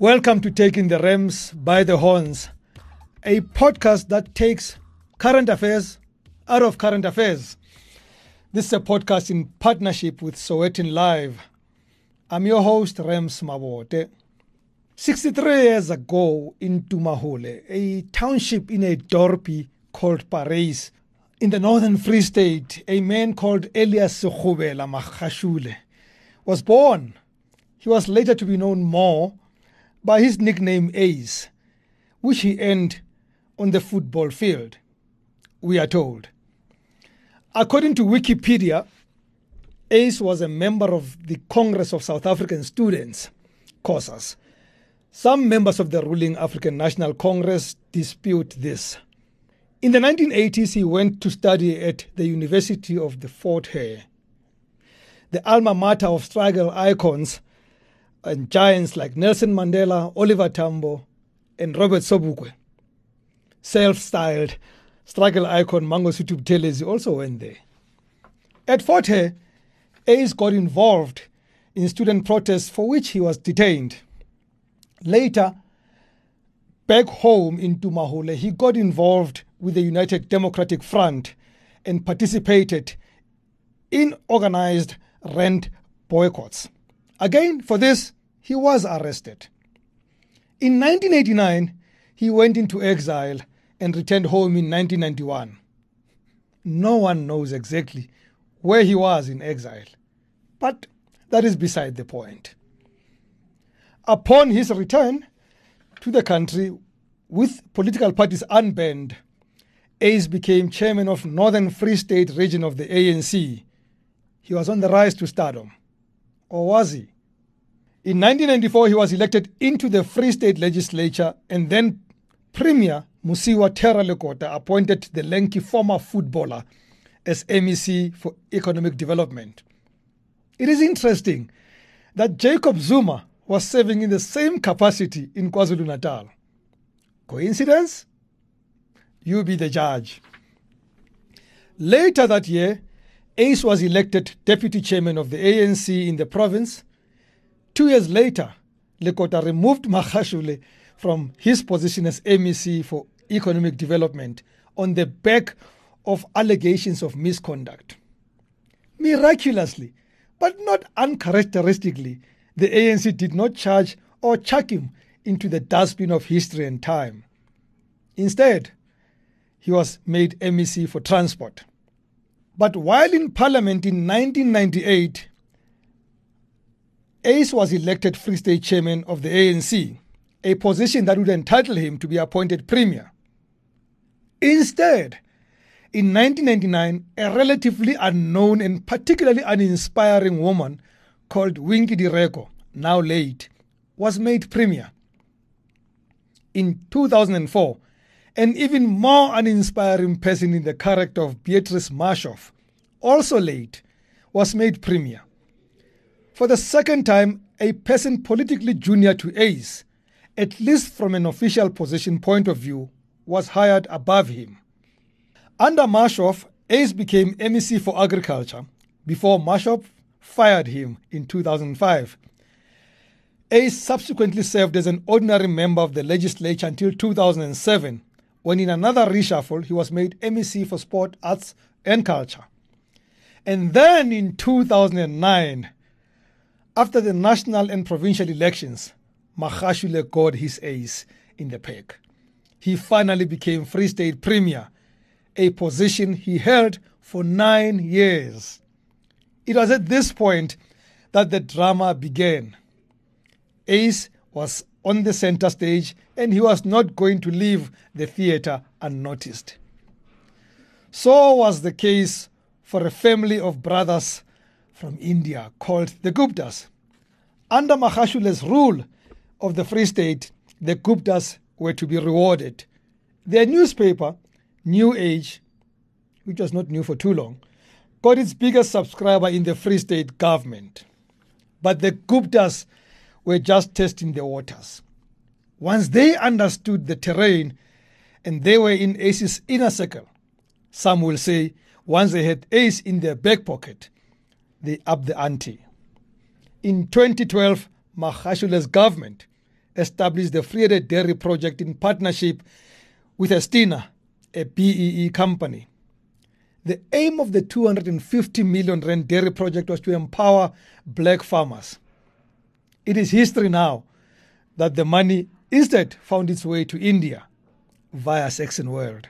Welcome to Taking the Rams by the Horns, a podcast that takes current affairs out of current affairs. This is a podcast in partnership with Sowetan Live. I'm your host, Rams Mabote. 63 years ago in Tumahole, a township in a dorpy called Parys, in the northern Free State, a man called Elias Sekhubela Magashule was born. He was later to be known more by his nickname Ace, which he earned on the football field, we are told. According to Wikipedia, Ace was a member of the Congress of South African Students, COSAS. Some members of the ruling African National Congress dispute this. In the 1980s, he went to study at the University of the Fort Hare, the alma mater of struggle icons and giants like Nelson Mandela, Oliver Tambo, and Robert Sobukwe. Self styled struggle icon Mangosuthu Buthelezi also went there. At Fort Hare, Ace got involved in student protests for which he was detained. Later, back home in Tumahole, he got involved with the United Democratic Front and participated in organized rent boycotts. Again, for this, he was arrested. In 1989, he went into exile and returned home in 1991. No one knows exactly where he was in exile, but that is beside the point. Upon his return to the country, with political parties unbanned, Ace became chairman of Northern Free State region of the ANC. He was on the rise to stardom. Or was he? In 1994, he was elected into the Free State legislature, and then Premier Mosiuoa Terror Lekota appointed the lanky former footballer as MEC for Economic Development. It is interesting that Jacob Zuma was serving in the same capacity in KwaZulu Natal. Coincidence? You be the judge. Later that year, Ace was elected deputy chairman of the ANC in the province Two years later, Lekota removed Magashule from his position as MEC for Economic Development on the back of allegations of misconduct. Miraculously, but not uncharacteristically, the ANC did not charge or chuck him into the dustbin of history and time. Instead, he was made MEC for transport. But while in Parliament in 1998, Ace was elected Free State chairman of the ANC, a position that would entitle him to be appointed premier. Instead, in 1999, a relatively unknown and particularly uninspiring woman called Winkie Direko, now late, was made premier. In 2004, an even more uninspiring person in the character of Beatrice Marshoff, also late, was made premier. For the second time, a person politically junior to Ace, at least from an official position point of view, was hired above him. Under Marshoff, Ace became MEC for Agriculture before Marshoff fired him in 2005. Ace subsequently served as an ordinary member of the legislature until 2007, when in another reshuffle he was made MEC for Sport, Arts and Culture. And then in 2009, after the national and provincial elections, Magashule got his ace in the pack. He finally became Free State Premier, a position he held for nine years. It was at this point that the drama began. Ace was on the center stage and he was not going to leave the theater unnoticed. So was the case for a family of brothers from India called the Guptas. Under Magashule's rule of the Free State, the Guptas were to be rewarded. Their newspaper, New Age, which was not new for too long, got its biggest subscriber in the Free State government. But the Guptas were just testing the waters. Once they understood the terrain and they were in Ace's inner circle, some will say once they had Ace in their back pocket, they upped the ante. In 2012, Magashule's government established the Vrede Dairy Project in partnership with Estina, a BEE company. The aim of the 250 million rand dairy project was to empower black farmers. It is history now that the money instead found its way to India via Saxonwold.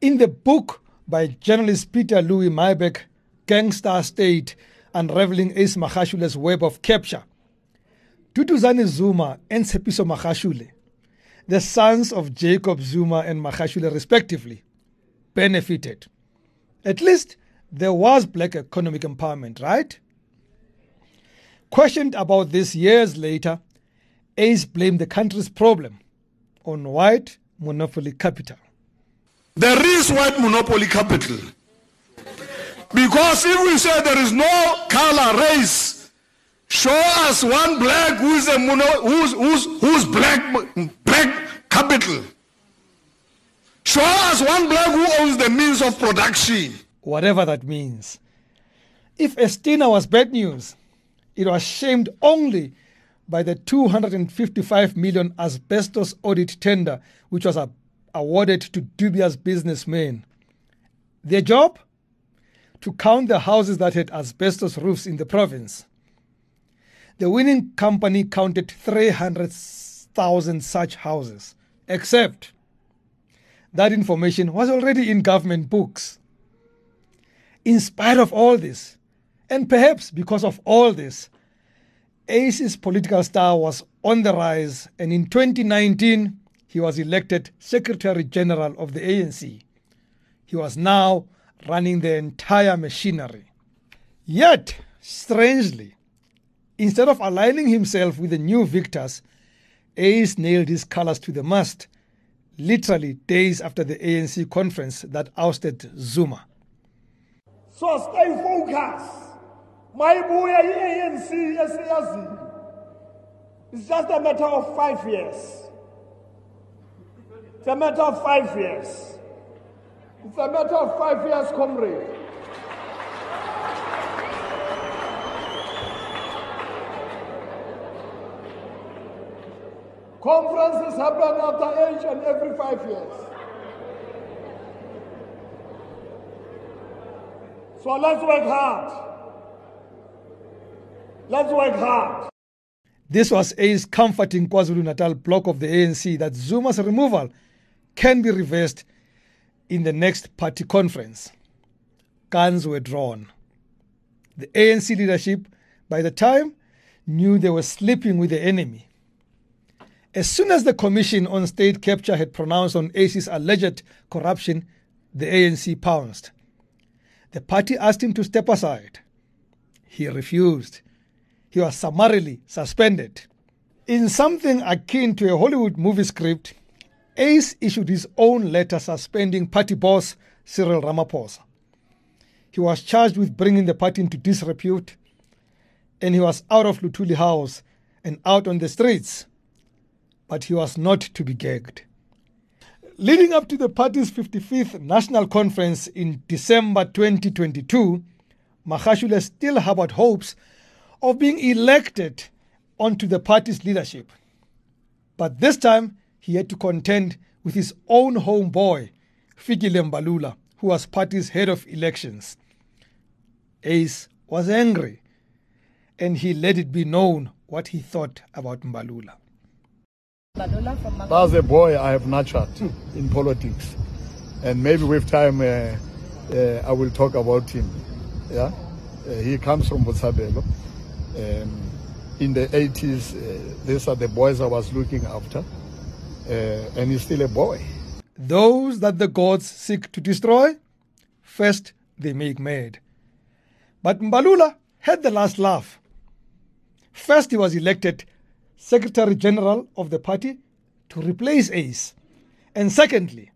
In the book by journalist Pieter-Louis Myburgh, Gangster State, Unraveling Ace Magashule's Web of Capture, Duduzane Zuma and Tshepiso Magashule, the sons of Jacob Zuma and Magashule respectively, benefited. At least there was black economic empowerment, right? Questioned about this years later, Ace blamed the country's problem on white monopoly capital. There is white monopoly capital. Because if we say there is no color race, show us one black who's a mono, who's, who's, who's black, black capital. Show us one black who owns the means of production. Whatever that means. If Estina was bad news, it was shamed only by the 255 million asbestos audit tender, which was awarded to dubious businessmen. Their job? To count the houses that had asbestos roofs in the province. The winning company counted 300,000 such houses, except that information was already in government books. In spite of all this, and perhaps because of all this, Ace's political star was on the rise, and in 2019, he was elected Secretary General of the ANC. He was now running the entire machinery. Yet, strangely, instead of aligning himself with the new victors, Ace nailed his colors to the mast, literally days after the ANC conference that ousted Zuma. So stay focused. Mayibuya i-anc esiyazini it's just a matter of five years. It's a matter of five years. It's a matter of five years comrade. Conferences happen after each and every five years. So let's work hard Let's work hard. This was Ace comforting KwaZulu Natal bloc of the ANC that Zuma's removal can be reversed in the next party conference. Guns were drawn. The ANC leadership, by the time, knew they were sleeping with the enemy. As soon as the Commission on State Capture had pronounced on Ace's alleged corruption, the ANC pounced. The party asked him to step aside. He refused he was summarily suspended. In something akin to a Hollywood movie script, Ace issued his own letter suspending party boss Cyril Ramaphosa. He was charged with bringing the party into disrepute, and he was out of Luthuli House and out on the streets. But he was not to be gagged. Leading up to the party's 55th national conference in December 2022, Magashule still harbored hopes of being elected onto the party's leadership. But this time, he had to contend with his own homeboy, Fikile Mbalula, who was party's head of elections. Ace was angry, and he let it be known what he thought about Mbalula. As a boy, I have nurtured in politics, and maybe with time, uh, uh, I will talk about him. Yeah, uh, he comes from Botshabelo. Um, in the 80s, uh, these are the boys I was looking after, uh, and he's still a boy. Those that the gods seek to destroy, first they make mad. But Mbalula had the last laugh. First, he was elected Secretary General of the party to replace Ace. And secondly,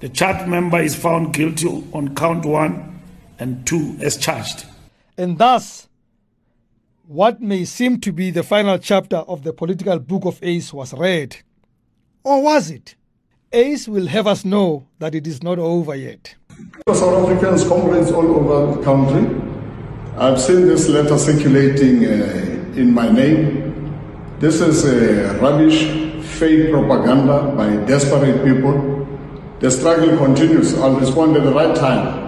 the chart member is found guilty on count one and two as charged. And thus, what may seem to be the final chapter of the political book of Ace was read. Or was it? Ace will have us know that it is not over yet. South Africans, comrades all over the country, I've seen this letter circulating uh, in my name This is uh, rubbish, fake propaganda by desperate people. The struggle continues. I'll respond at the right time.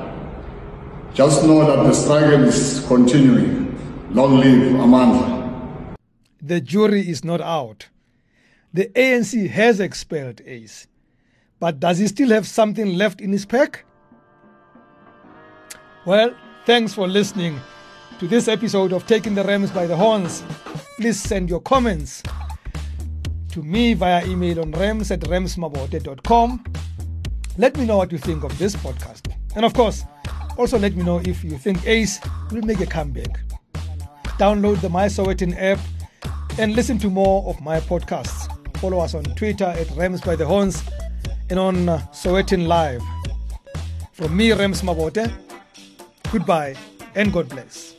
Just know that the struggle is continuing. Long live Amandla. The jury is not out. The ANC has expelled Ace. But does he still have something left in his pack? Well, thanks for listening to this episode of Taking the Rams by the Horns. Please send your comments to me via email on rams at ramsmabote.com. Let me know what you think of this podcast. And of course, also let me know if you think Ace will make a comeback. Download the My Sowetan app and listen to more of my podcasts. Follow us on Twitter at Rams by the Horns and on uh, Sowetan Live. From me, Rams Mabote, goodbye and God bless.